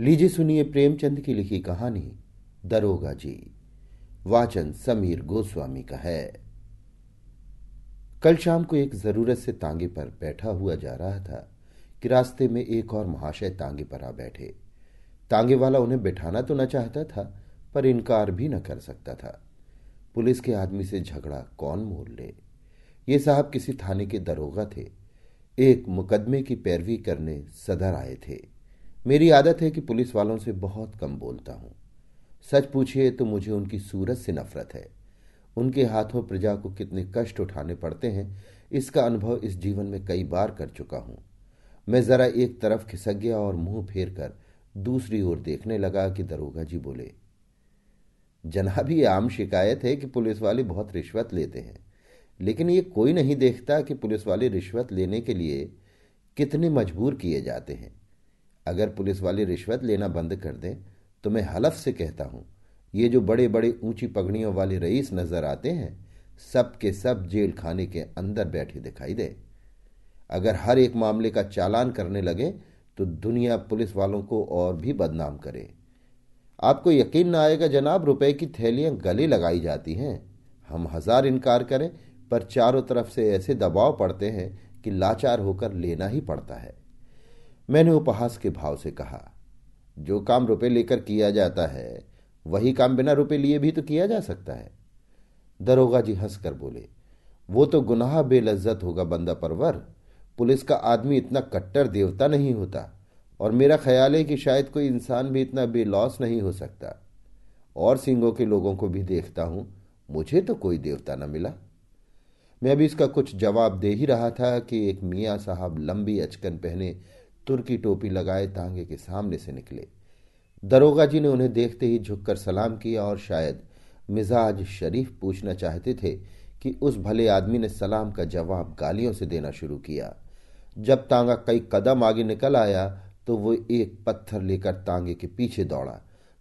लीजिए सुनिए प्रेमचंद की लिखी कहानी, दरोगा जी। वाचन समीर गोस्वामी का है। कल शाम को एक ज़रूरत से तांगे पर बैठा हुआ जा रहा था कि रास्ते में एक और महाशय तांगे पर आ बैठे। तांगे वाला उन्हें बैठाना तो न चाहता था, पर इनकार भी न कर सकता था। पुलिस के आदमी से झगड़ा कौन मोल ले? ये साहब किसी थाने के दरोगा थे। एक मुकदमे की पैरवी करने सदर आए थे। मेरी आदत है कि पुलिस वालों से बहुत कम बोलता हूँ। सच पूछिए तो मुझे उनकी सूरत से नफरत है। उनके हाथों प्रजा को कितने कष्ट उठाने पड़ते हैं, इसका अनुभव इस जीवन में कई बार कर चुका हूँ। मैं जरा एक तरफ़ खिसक गया और मुँह फेर कर दूसरी ओर देखने लगा कि दरोगा जी बोले, जनाब ये आम शिकायत है कि पुलिस वाले बहुत रिश्वत लेते हैं, लेकिन ये कोई नहीं देखता कि पुलिस वाले रिश्वत लेने के लिए कितने मजबूर किए जाते हैं। अगर पुलिस वाले रिश्वत लेना बंद कर दें तो मैं हलफ से कहता हूँ, ये जो बड़े बड़े ऊँची पगड़ियों वाले रईस नज़र आते हैं, सब के सब जेल खाने के अंदर बैठे दिखाई दे। अगर हर एक मामले का चालान करने लगे तो दुनिया पुलिस वालों को और भी बदनाम करे। आपको यकीन ना आएगा जनाब, रुपए की थैलियाँ गले लगाई जाती हैं। हम हज़ार इनकार करें, पर चारों तरफ़ से ऐसे दबाव पड़ते हैं कि लाचार होकर लेना ही पड़ता है। मैंने उपहास के भाव से कहा, जो काम रुपए लेकर किया जाता है, वही काम बिना रुपए लिए भी तो किया जा सकता है। दरोगा जी हंसकर बोले, वो तो गुनाह बेलज्जत होगा बंदा परवर। पुलिस का आदमी इतना कट्टर देवता नहीं होता, और मेरा ख्याल है कि शायद कोई इंसान भी इतना बेलॉस नहीं हो सकता। और सिंगों के लोगों को भी देखता हूँ, मुझे तो कोई देवता न मिला। मैं अभी इसका कुछ जवाब दे ही रहा था कि एक मियाँ साहब लंबी अचकन पहने तुर्की टोपी लगाए तांगे के सामने से निकले। दरोगा जी ने उन्हें देखते ही झुककर सलाम किया और शायद मिजाज शरीफ पूछना चाहते थे कि उस भले आदमी ने सलाम का जवाब गालियों से देना शुरू किया। जब तांगा कई कदम आगे निकल आया तो वो एक पत्थर लेकर तांगे के पीछे दौड़ा।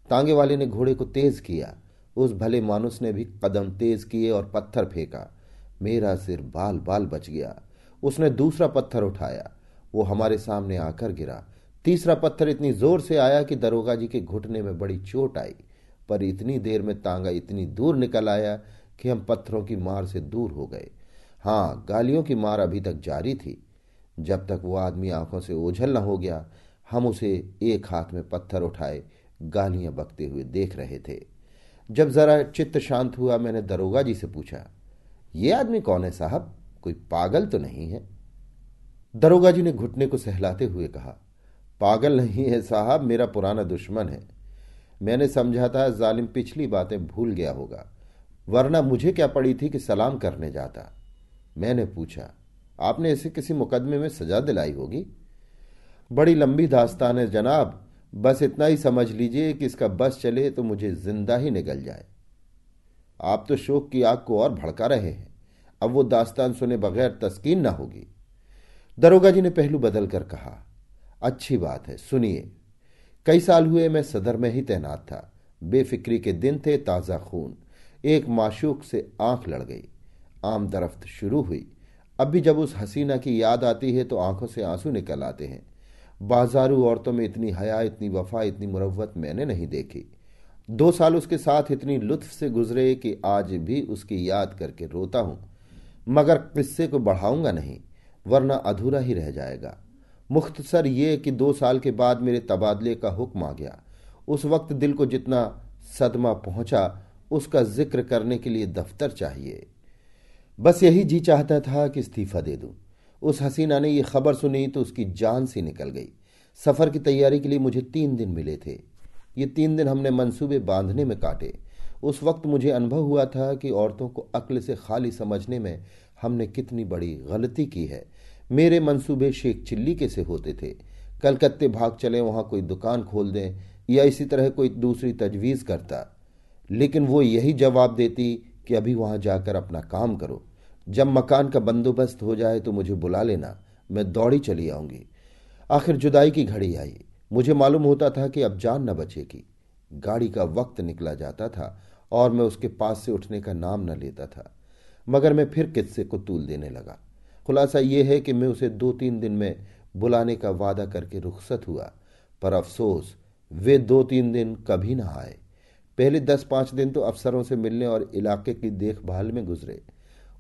तांगे वाले ने घोड़े को तेज किया। उस भले मानुस ने भी कदम तेज किए और पत्थर फेंका। मेरा सिर बाल बाल बच गया। उसने दूसरा पत्थर उठाया। वो हमारे सामने आकर गिरा। तीसरा पत्थर इतनी ज़ोर से आया कि दरोगा जी के घुटने में बड़ी चोट आई, पर इतनी देर में तांगा इतनी दूर निकल आया कि हम पत्थरों की मार से दूर हो गए। हाँ गालियों की मार अभी तक जारी थी। जब तक वो आदमी आँखों से ओझल न हो गया, हम उसे एक हाथ में पत्थर उठाए, गालियाँ बकते हुए देख रहे थे। जब जरा चित्त शांत हुआ, मैंने दरोगा जी से पूछा, ये आदमी कौन है साहब? कोई पागल तो नहीं है? दरोगा जी ने घुटने को सहलाते हुए कहा, पागल नहीं है साहब, मेरा पुराना दुश्मन है। मैंने समझा था जालिम पिछली बातें भूल गया होगा, वरना मुझे क्या पड़ी थी कि सलाम करने जाता। मैंने पूछा, आपने इसे किसी मुकदमे में सजा दिलाई होगी? बड़ी लंबी दास्तान है जनाब, बस इतना ही समझ लीजिए कि इसका बस चले तो मुझे ज़िंदा ही निकल जाए। आप तो शोक की आग को और भड़का रहे हैं, अब वो दास्तान सुने बगैर तस्कीन ना होगी। दरोगा जी ने पहलू बदल कर कहा, अच्छी बात है, सुनिए। कई साल हुए मैं सदर में ही तैनात था। बेफिक्री के दिन थे ताज़ा खून। एक माशूक से आँख लड़ गई। आम दरफ्त शुरू हुई। अब भी जब उस हसीना की याद आती है तो आँखों से आँसू निकल आते हैं। बाजारू औरतों में इतनी हया, इतनी वफा, इतनी मुरवत मैंने नहीं देखी। दो साल उसके साथ इतनी लुत्फ से गुजरे कि आज भी उसकी याद करके रोता हूँ। मगर किस्से को बढ़ाऊँगा नहीं। वरना अधूरा ही रह जाएगा। मुख्तसर ये कि दो साल के बाद मेरे तबादले का हुक्म आ गया। उस वक्त दिल को जितना सदमा पहुँचा, उसका ज़िक्र करने के लिए दफ्तर चाहिए। बस यही जी चाहता था कि इस्तीफा दे दूँ। उस हसीना ने यह खबर सुनी तो उसकी जान सी निकल गई। सफ़र की तैयारी के लिए मुझे तीन दिन मिले थे। ये तीन दिन हमने मंसूबे बांधने में काटे। उस वक्त मुझे अनुभव हुआ था कि औरतों को अक्ल से खाली समझने में हमने कितनी बड़ी गलती की है। मेरे मंसूबे शेख चिल्ली के से होते थे। कलकत्ते भाग चले, वहाँ कोई दुकान खोल दें या इसी तरह कोई दूसरी तजवीज करता। लेकिन वो यही जवाब देती कि अभी वहाँ जाकर अपना काम करो। जब मकान का बंदोबस्त हो जाए तो मुझे बुला लेना। मैं दौड़ी चली आऊँगी। आखिर जुदाई की घड़ी आई। मुझे मालूम होता था कि अब जान न बचेगी। गाड़ी का वक्त निकला जाता था और मैं उसके पास से उठने का नाम न लेता था। मगर मैं फिर किस्से को तूल देने लगा? खुलासा यह है कि मैं उसे दो तीन दिन में बुलाने का वादा करके रुखसत हुआ, पर अफसोस, वे दो तीन दिन कभी ना आए। पहले दस पाँच दिन तो अफसरों से मिलने और इलाके की देखभाल में गुजरे।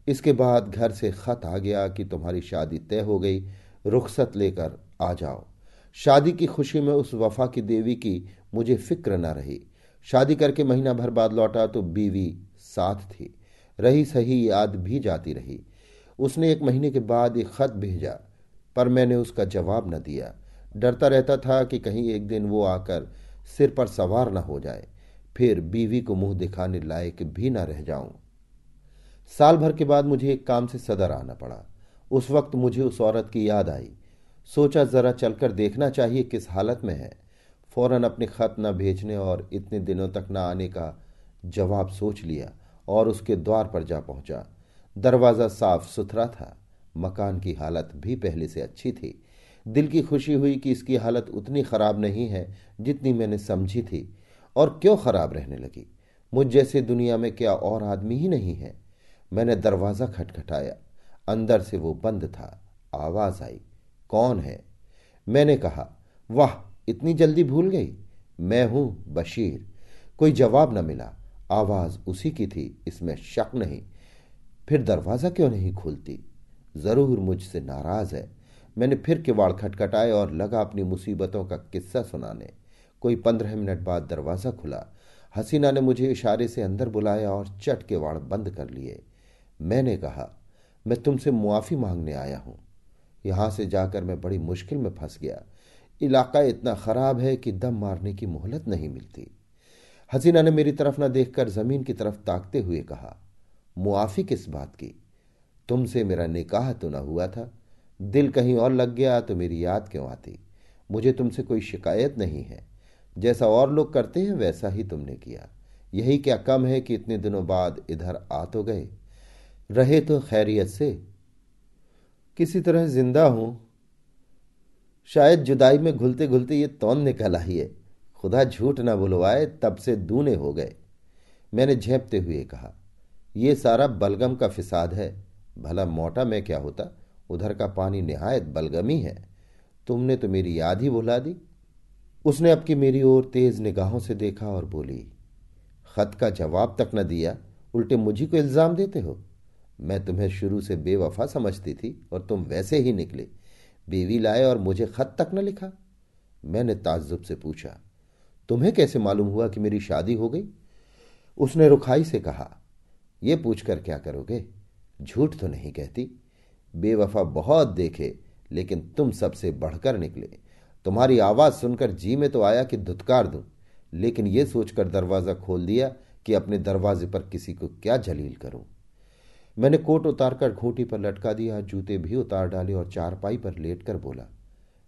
इसके बाद घर से खत आ गया कि तुम्हारी शादी तय हो गई, रुखसत लेकर आ जाओ। शादी की खुशी में उस वफा की देवी की मुझे फ़िक्र न रही। शादी करके महीना भर बाद लौटा तो बीवी साथ थी। रही सही याद भी जाती रही। उसने एक महीने के बाद एक खत भेजा, पर मैंने उसका जवाब न दिया। डरता रहता था कि कहीं एक दिन वो आकर सिर पर सवार न हो जाए। फिर बीवी को मुँह दिखाने लायक भी न रह जाऊँ। साल भर के बाद मुझे एक काम से सदर आना पड़ा। उस वक्त मुझे उस औरत की याद आई। सोचा जरा चलकर देखना चाहिए किस हालत में है। फ़ौरन अपने खत न भेजने और इतने दिनों तक न आने का जवाब सोच लिया। और उसके द्वार पर जा पहुँचा। दरवाज़ा साफ़ सुथरा था। मकान की हालत भी पहले से अच्छी थी। दिल की खुशी हुई कि इसकी हालत उतनी खराब नहीं है जितनी मैंने समझी थी, और क्यों खराब रहने लगी? मुझ जैसे दुनिया में क्या और आदमी ही नहीं है? मैंने दरवाज़ा खटखटाया। अंदर से वो बंद था। आवाज़ आई, कौन है? मैंने कहा, वाह, इतनी जल्दी भूल गई। मैं हूँ बशीर। कोई जवाब न मिला। आवाज़ उसी की थी, इसमें शक नहीं। फिर दरवाज़ा क्यों नहीं खुलती? ज़रूर मुझसे नाराज़ है। मैंने फिर किवाड़ खटखटाए और लगा अपनी मुसीबतों का किस्सा सुनाने। कोई पंद्रह मिनट बाद दरवाज़ा खुला। हसीना ने मुझे इशारे से अंदर बुलाया और चट के वाड़ बंद कर लिए। मैंने कहा, मैं तुमसे मुआफ़ी मांगने आया हूँ। यहाँ से जाकर मैं बड़ी मुश्किल में फंस गया। इलाका इतना ख़राब है कि दम मारने की मोहलत नहीं मिलती। हसीना ने मेरी तरफ़ न देखकर ज़मीन की तरफ़ ताकते हुए कहा मुआफ़ी किस बात की। तुमसे मेरा निकाह तो न हुआ था। दिल कहीं और लग गया तो मेरी याद क्यों आती? मुझे तुमसे कोई शिकायत नहीं है। जैसा और लोग करते हैं, वैसा ही तुमने किया। यही क्या कम है कि इतने दिनों बाद इधर आ तो गए? रहे तो खैरियत से। किसी तरह ज़िंदा हूँ। शायद जुदाई में घुलते घुलते ये तौन निकल आई है। खुदा झूठ ना बुलवाए तब से दूने हो गए। मैंने झेपते हुए कहा यह सारा बलगम का फिसाद है, भला मोटा में क्या होता? उधर का पानी निहायत बलगमी है। तुमने तो मेरी याद ही भुला दी। उसने अब की मेरी ओर तेज निगाहों से देखा और बोली, खत का जवाब तक न दिया, उल्टे मुझी को इल्ज़ाम देते हो? मैं तुम्हें शुरू से बेवफा समझती थी और तुम वैसे ही निकले। बीवी लाए और मुझे खत तक न लिखा? मैंने ताज्जुब से पूछा तुम्हें कैसे मालूम हुआ कि मेरी शादी हो गई? उसने रुखाई से कहा यह पूछकर क्या करोगे? झूठ तो नहीं कहती। बेवफा बहुत देखे, लेकिन तुम सबसे बढ़कर निकले। तुम्हारी आवाज़ सुनकर जी में तो आया कि धुतकार दूँ, लेकिन यह सोचकर दरवाज़ा खोल दिया कि अपने दरवाजे पर किसी को क्या जलील करूँ। मैंने कोट उतारकर घोटी पर लटका दिया, जूते भी उतार डाले और चारपाई पर लेटकर बोला,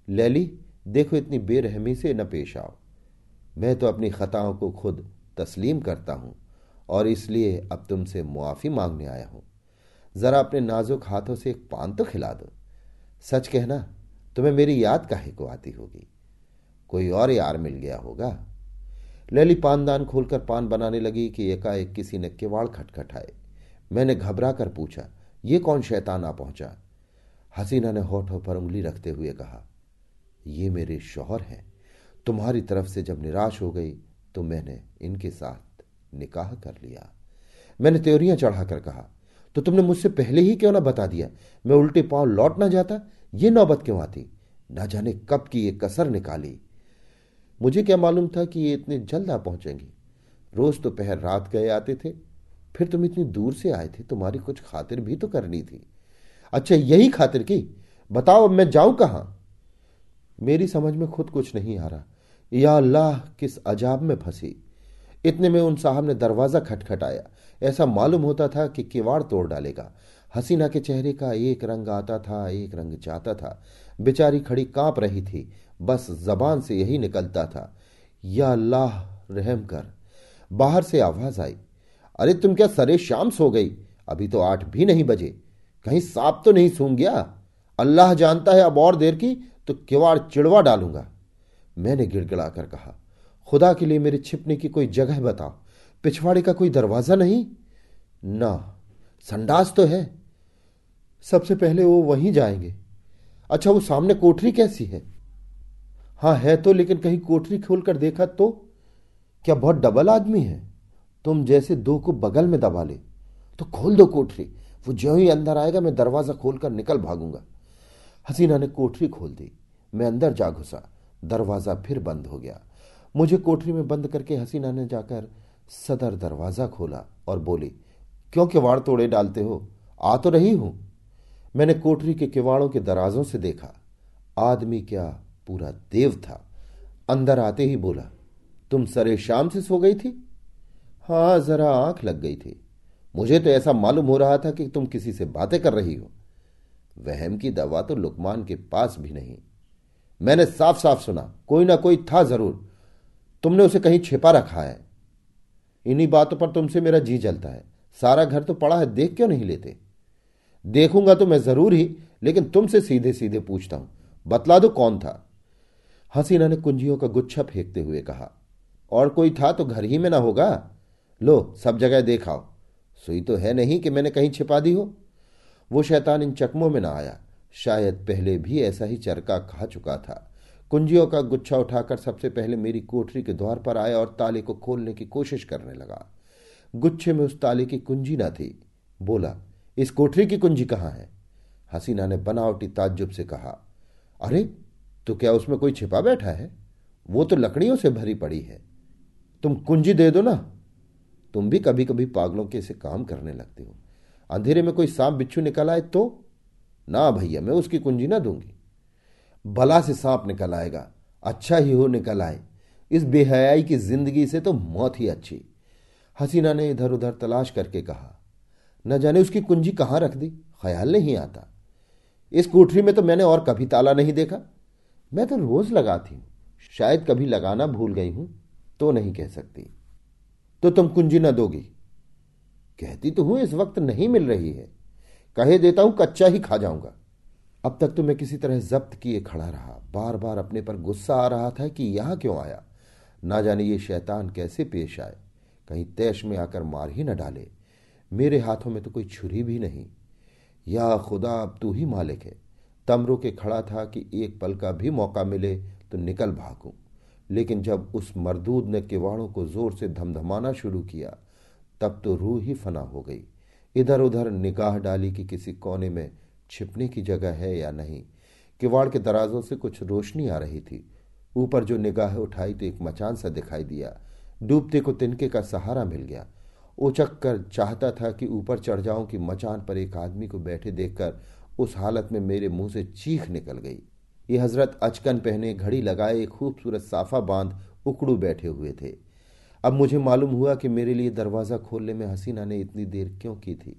लैली, देखो इतनी बेरहमी से न पेश आओ। मैं तो अपनी खताओं को खुद तस्लीम करता हूँ और इसलिए अब तुमसे मुआफ़ी मांगने आया हूँ। जरा अपने नाजुक हाथों से एक पान तो खिला दो। सच कहना, तुम्हें मेरी याद काहे को आती होगी? कोई और यार मिल गया होगा। लैली पानदान खोलकर पान बनाने लगी कि एकाएक किसी ने किवाड़ खटखटाए। मैंने घबरा कर पूछा, ये कौन शैतान आ पहुँचा? हसीना ने होठों पर उंगली रखते हुए कहा, ये मेरे शौहर हैं। तुम्हारी तरफ़ से जब निराश हो गई तो मैंने इनके साथ निकाह कर लिया। मैंने त्योरियाँ चढ़ाकर कहा तो तुमने मुझसे पहले ही क्यों ना बता दिया? मैं उल्टे पाँव लौट ना जाता, ये नौबत क्यों आती? ना जाने कब की ये कसर निकाली। मुझे क्या मालूम था कि ये इतने जल्द आ पहुंचेंगी? रोज तो पहर रात गए आते थे, फिर तुम इतनी दूर से आए थे, तुम्हारी कुछ खातिर भी तो करनी थी। अच्छा यही खातिर की? बताओ, अब मैं जाऊँ कहाँ? मेरी समझ में खुद कुछ नहीं आ रहा। या अल्लाह किस अजाब में फंसी? इतने में उन साहब ने दरवाज़ा खटखटाया। ऐसा मालूम होता था कि किवाड़ तोड़ डालेगा। हसीना के चेहरे का एक रंग आता था, एक रंग जाता था। बेचारी खड़ी काँप रही थी। बस जबान से यही निकलता था। या अल्लाह, रहम कर। बाहर से आवाज़ आई। अरे, तुम क्या सरे शाम सो गई? अभी तो आठ भी नहीं बजे। कहीं सांप तो नहीं सूंघ गया? अल्लाह जानता है अब और देर की तो किवाड़ चिड़वा डालूँगा। मैंने गिड़गिड़ा कर कहा, खुदा के लिए मेरे छिपने की कोई जगह बताओ। पिछवाड़े का कोई दरवाज़ा नहीं? ना, संडास तो है। सबसे पहले वो वहीं जाएँगे। अच्छा वो सामने कोठरी कैसी है? हाँ, है तो लेकिन कहीं कोठरी खोलकर देखा तो? क्या बहुत डबल आदमी है? तुम जैसे दो को बगल में दबा ले तो खोल दो कोठरी। वो जो ही अंदर आएगा, मैं दरवाज़ा खोलकर निकल भागूँगा। हसीना ने कोठरी खोल दी। मैं अंदर जा घुसा। दरवाज़ा फिर बंद हो गया। मुझे कोठरी में बंद करके हसीना ने जाकर सदर दरवाज़ा खोला और बोली, क्यों किवाड़ तोड़े डालते हो? आ तो रही हूँ। मैंने कोठरी के किवाड़ों के दराजों से देखा। आदमी क्या पूरा देव था। अंदर आते ही बोला, तुम सरे शाम से सो गई थी? हाँ, जरा आँख लग गई थी। मुझे तो ऐसा मालूम हो रहा था कि तुम किसी से बातें कर रही हो। वहम की दवा तो लुकमान के पास भी नहीं। मैंने साफ़ साफ़ सुना, कोई ना कोई था ज़रूर। तुमने उसे कहीं छिपा रखा है। इन्हीं बातों पर तुमसे मेरा जी जलता है। सारा घर तो पड़ा है, देख क्यों नहीं लेते? देखूँगा तो मैं ज़रूर ही, लेकिन तुमसे सीधे सीधे पूछता हूँ, बतला दो कौन था? हसीना ने कुंजियों का गुच्छा फेंकते हुए कहा, और कोई था तो घर ही में ना होगा? लो, सब जगह देखाओ सुई तो है नहीं कि मैंने कहीं छिपा दी हो। वो शैतान इन चकमों में ना आया। शायद पहले भी ऐसा ही चरका खा चुका था। कुंजियों का गुच्छा उठाकर सबसे पहले मेरी कोठरी के द्वार पर आया और ताले को खोलने की कोशिश करने लगा। गुच्छे में उस ताले की कुंजी ना थी। बोला, इस कोठरी की कुंजी कहाँ है? हसीना ने बनावटी ताज्जुब से कहा, अरे तो क्या उसमें कोई छिपा बैठा है? वो तो लकड़ियों से भरी पड़ी है। तुम कुंजी दे दो ना। तुम भी कभी कभी पागलों के से काम करने लगते हो। अंधेरे में कोई सांप बिच्छू निकल आए तो ना भैया, मैं उसकी कुंजी ना दूँगी। भला से सांप निकल आएगा अच्छा ही हो निकल आए। इस बेहयाई की ज़िंदगी से तो मौत ही अच्छी। हसीना ने इधर उधर तलाश करके कहा, न जाने उसकी कुंजी कहाँ रख दी, ख्याल नहीं आता। इस कोठरी में तो मैंने और कभी ताला नहीं देखा। मैं तो रोज लगाती हूँ, शायद कभी लगाना भूल गई हूँ तो नहीं कह सकती। तो तुम कुंजी न दोगी। कहती तो हूँ, इस वक्त नहीं मिल रही है। कहे देता हूँ, कच्चा ही खा जाऊँगा। अब तक तो मैं किसी तरह जब्त किए खड़ा रहा। बार बार अपने पर गुस्सा आ रहा था कि यहाँ क्यों आया? ना जाने ये शैतान कैसे पेश आए। कहीं तैश में आकर मार ही न डाले। मेरे हाथों में तो कोई छुरी भी नहीं। या खुदा, अब तू ही मालिक है। तमरो के खड़ा था कि एक पल का भी मौका मिले तो निकल भागूं। लेकिन जब उस मरदूद ने किवाड़ों को ज़ोर से धमधमाना शुरू किया, तब तो रूह ही फना हो गई। इधर उधर निगाह डाली कि किसी कोने में छिपने की जगह है या नहीं। किवाड़ के दराजों से कुछ रोशनी आ रही थी। ऊपर जो निगाह उठाई तो एक मचान सा दिखाई दिया। डूबते को तिनके का सहारा मिल गया। उचक कर चाहता था कि ऊपर चढ़ जाऊँ कि मचान पर एक आदमी को बैठे देखकर उस हालत में मेरे मुँह से चीख निकल गई। ये हज़रत अचकन पहने घड़ी लगाए एक खूबसूरत साफा बाँध उकड़ू बैठे हुए थे। अब मुझे मालूम हुआ कि मेरे लिए दरवाज़ा खोलने में हसीना ने इतनी देर क्यों की थी।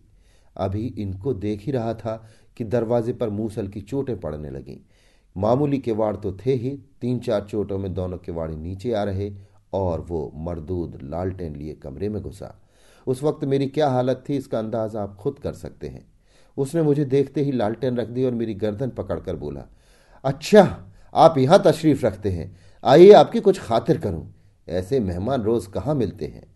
अभी इनको देख ही रहा था कि दरवाजे पर मूसल की चोटें पड़ने लगीं। मामूली किवाड़ तो थे ही, तीन चार चोटों में दोनों किवाड़े नीचे आ रहे और वो मरदूद लालटेन लिए कमरे में घुसा। उस वक्त मेरी क्या हालत थी इसका अंदाज आप खुद कर सकते हैं। उसने मुझे देखते ही लालटेन रख दी और मेरी गर्दन पकड़कर बोला अच्छा आप यहाँ तशरीफ़ रखते हैं। आइए आपकी कुछ खातिर करूँ। ऐसे मेहमान रोज कहाँ मिलते हैं?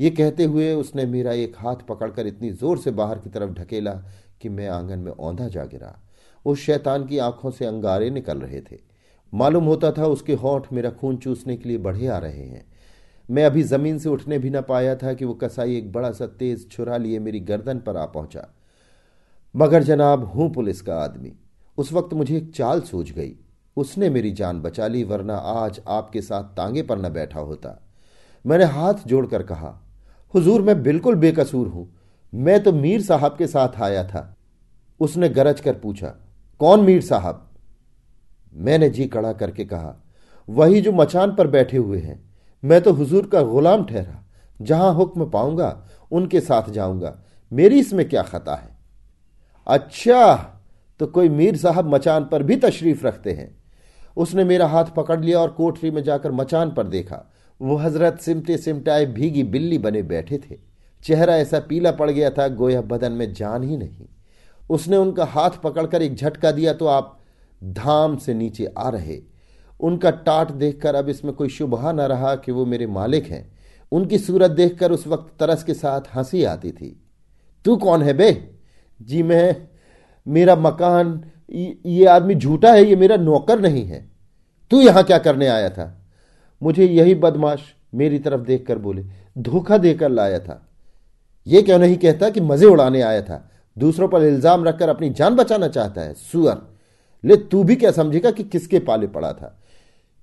ये कहते हुए उसने मेरा एक हाथ पकड़कर इतनी ज़ोर से बाहर की तरफ़ ढकेला कि मैं आँगन में औंधा जा गिरा। उस शैतान की आँखों से अंगारे निकल रहे थे। मालूम होता था उसके होठ मेरा खून चूसने के लिए बढ़े आ रहे हैं। मैं अभी ज़मीन से उठने भी न पाया था कि वो कसाई एक बड़ा सा तेज छुरा लिए मेरी गर्दन पर आ पहुँचा। मगर जनाब, हूँ पुलिस का आदमी। उस वक्त मुझे एक चाल सूझ गई। उसने मेरी जान बचा ली, वरना आज आपके साथ तांगे पर न बैठा होता। मैंने हाथ जोड़कर कहा, हुजूर, मैं बिल्कुल बेकसूर हूँ। मैं तो मीर साहब के साथ आया था। उसने गरज कर पूछा, कौन मीर साहब? मैंने जी कड़ा करके कहा, वही जो मचान पर बैठे हुए हैं। मैं तो हुजूर का गुलाम ठहरा। जहाँ हुक्म पाऊँगा, उनके साथ जाऊँगा। मेरी इसमें क्या खता है? अच्छा तो कोई मीर साहब मचान पर भी तशरीफ़ रखते हैं। उसने मेरा हाथ पकड़ लिया और कोठरी में जाकर मचान पर देखा। वो हज़रत सिमटे सिमटाए भीगी बिल्ली बने बैठे थे। चेहरा ऐसा पीला पड़ गया था, गोया बदन में जान ही नहीं। उसने उनका हाथ पकड़कर एक झटका दिया तो आप धाम से नीचे आ रहे। उनका टाट देखकर अब इसमें कोई शुभा न रहा कि वो मेरे मालिक हैं। उनकी सूरत देखकर उस वक्त तरस के साथ हँसी आती थी। तू कौन है बे? जी मैं, मेरा मकान, ये आदमी झूठा है, ये मेरा नौकर नहीं है। तू यहाँ क्या करने आया था? मुझे यही बदमाश मेरी तरफ़ देखकर बोले, धोखा देकर लाया था। यह क्यों नहीं कहता कि मज़े उड़ाने आया था? दूसरों पर इल्ज़ाम रखकर अपनी जान बचाना चाहता है, सुअर। ले, तू भी क्या समझेगा कि किसके पाले पड़ा था?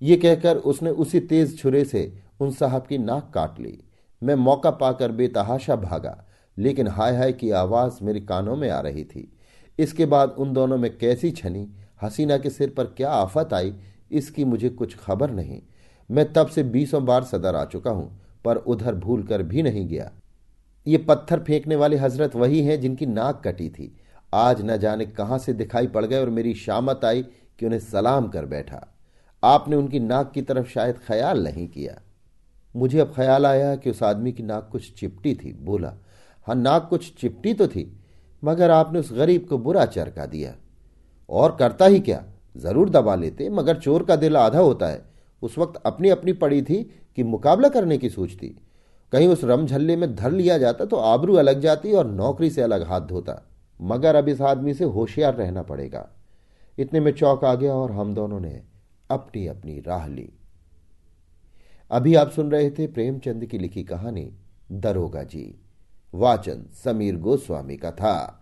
ये कहकर उसने उसी तेज छुरे से उन साहब की नाक काट ली। मैं मौका पाकर बेतहाशा भागा, लेकिन हाय हाय की आवाज़ मेरे कानों में आ रही थी। इसके बाद उन दोनों में कैसी छनी, हसीना के सिर पर क्या आफत आई इसकी मुझे कुछ खबर नहीं। मैं तब से बीसों बार सदर आ चुका हूँ, पर उधर भूल कर भी नहीं गया। ये पत्थर फेंकने वाले हज़रत वही हैं जिनकी नाक कटी थी। आज न जाने कहाँ से दिखाई पड़ गए और मेरी शामत आई कि उन्हें सलाम कर बैठा। आपने उनकी नाक की तरफ़ शायद ख्याल नहीं किया। मुझे अब ख्याल आया कि उस आदमी की नाक कुछ चिपटी थी। बोला हाँ नाक कुछ चिपटी तो थी, मगर आपने उस गरीब को बुरा चरका दिया। और करता ही क्या? ज़रूर दबा लेते, मगर चोर का दिल आधा होता है। उस वक्त अपनी अपनी पड़ी थी कि मुकाबला करने की सोचती कहीं उस रमझल्ले में धर लिया जाता तो आबरू अलग जाती और नौकरी से अलग हाथ धोता, मगर अब इस आदमी से होशियार रहना पड़ेगा। इतने में चौक आ गया और हम दोनों ने अपनी अपनी राह ली। अभी आप सुन रहे थे प्रेमचंद की लिखी कहानी, दरोगा जी। वाचन समीर गोस्वामी का था।